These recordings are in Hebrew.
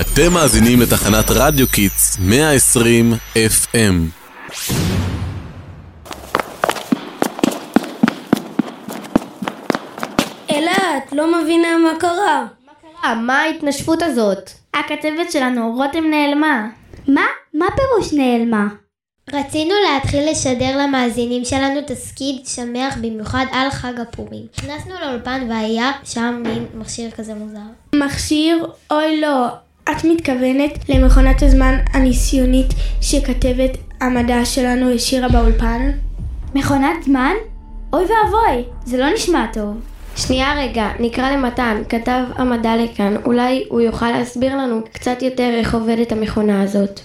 אתם מאזינים לתחנת רדיו Kids 120 FM. אלעד, לא מבינה מה קרה. אה, מה ההתנשפות הזאת? הכתבת שלנו, רותם נעלמה. מה? מה פירוש נעלמה? רצינו להתחיל לשדר למאזינים שלנו תסכית שמח במיוחד על חג הפורים. נכנסנו לאולפן והיה שם מין מכשיר כזה מוזר. מכשיר? אוי לא. את מתכוונת למכונת הזמן הניסיונית שכתבת המדע שלנו השאירה באולפן? מכונת זמן? אוי ואבוי, זה לא נשמע טוב. שנייה רגע, נקרא למתן, כתב המדע לכאן, אולי הוא יוכל להסביר לנו קצת יותר איך עובדת המכונה הזאת.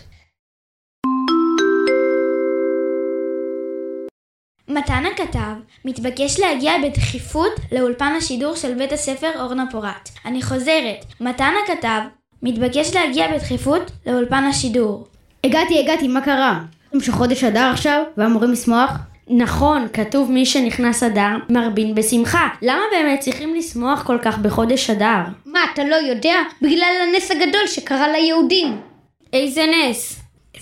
מתן הכתב מתבקש להגיע בדחיפות לאולפן השידור של בית הספר אורנה פורת. אני חוזרת, מתן הכתב מתבקש להגיע בדחיפות לאולפן השידור. הגעתי, הגעתי, מה קרה? אתם שחודש אדר עכשיו, ואמורים לשמוח? נכון, כתוב מי שנכנס אדר מרבין בשמחה. למה באמת צריכים לשמוח כל כך בחודש אדר? מה, אתה לא יודע? בגלל הנס הגדול שקרה ליהודים. איזה נס?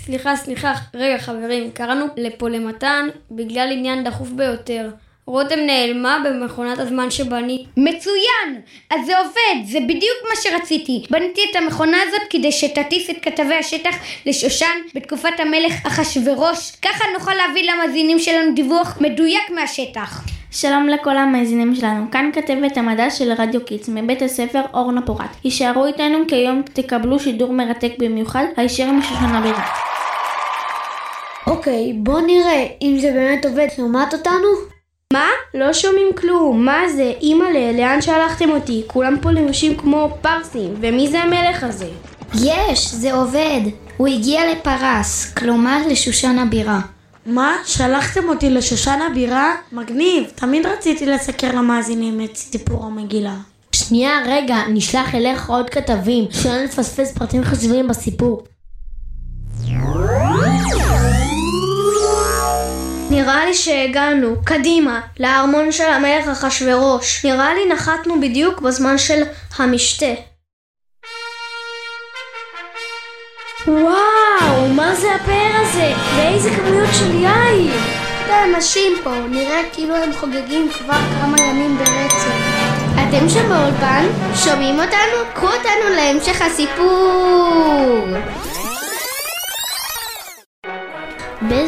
סליחה, סליחה, רגע חברים, קראנו לפה למתן בגלל עניין דחוף ביותר. רותם נעלמה במכונת הזמן שבנית. מצוין! אז זה עובד, זה בדיוק מה שרציתי. בניתי את המכונה הזאת כדי שתטיס את כתבי השטח לשושן בתקופת המלך אחשורוש. ככה נוכל להביא למאזינים שלנו דיווח מדויק מהשטח. שלום לכל המאזינים שלנו, כאן כתבת המדע של רדיו Kids מבית הספר אורנה פורת. הישארו איתנו כי היום תקבלו שידור מרתק במיוחד הישר משושן הבירה. אוקיי, בוא נראה אם זה באמת עובד. שומעת אותנו? מה? לא שומעים כלום. מה זה? אימא'לה, לאן שלחתם אותי? כולם פה לבושים כמו פרסים. ומי זה המלך הזה? יש, זה עובד. הוא הגיע לפרס, כלומר לשושן הבירה. מה? שלחתם אותי לשושן הבירה? מגניב, תמיד רציתי לסקר למאזינים את סיפור המגילה. שנייה, רגע, נשלח אליך עוד כתבים, שלא נפספס פרטים חשובים בסיפור. נראה לי שהגענו, קדימה, לארמון של המלך אחשורוש. נראה לי נחתנו בדיוק בזמן של המשתה. וואו, מה זה הפאר הזה? ואיזה כמויות של יין! האנשים פה, נראה כאילו הם חוגגים כבר כמה ימים ברצף. אתם שם באולפן? שומעים אותנו? קחו אותנו להמשך הסיפור!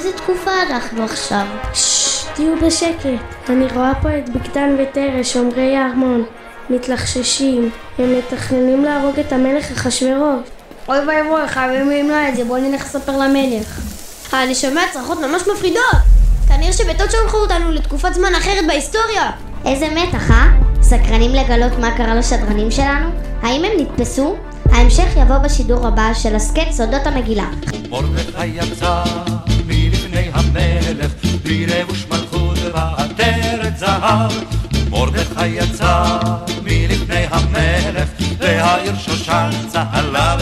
באיזה תקופה אנחנו עכשיו? ששש, תהיו בשקט. אני רואה פה את בגדן ותרש, שומרי הארמון. מתלחששים. הם מתכננים להרוג את המלך אחשורוש. אוי ואבוי, חייבים למנוע את זה, בואו נלך לספר למלך. אני שומע צרחות ממש מפחידות! כנראה שבטעות שלחו אותנו לתקופת זמן אחרת בהיסטוריה! איזה מתח, אה? סקרנים לגלות מה קרה לשדרנים שלנו? האם הם נתפסו? ההמשך יבוא בשידור הבא של הסכת סודות המגילה. מרדכי יצא המלך, בלבוש מלכות ועטרת זהב. מרדכי יצא מלפני המלך, והעיר שושן צהלה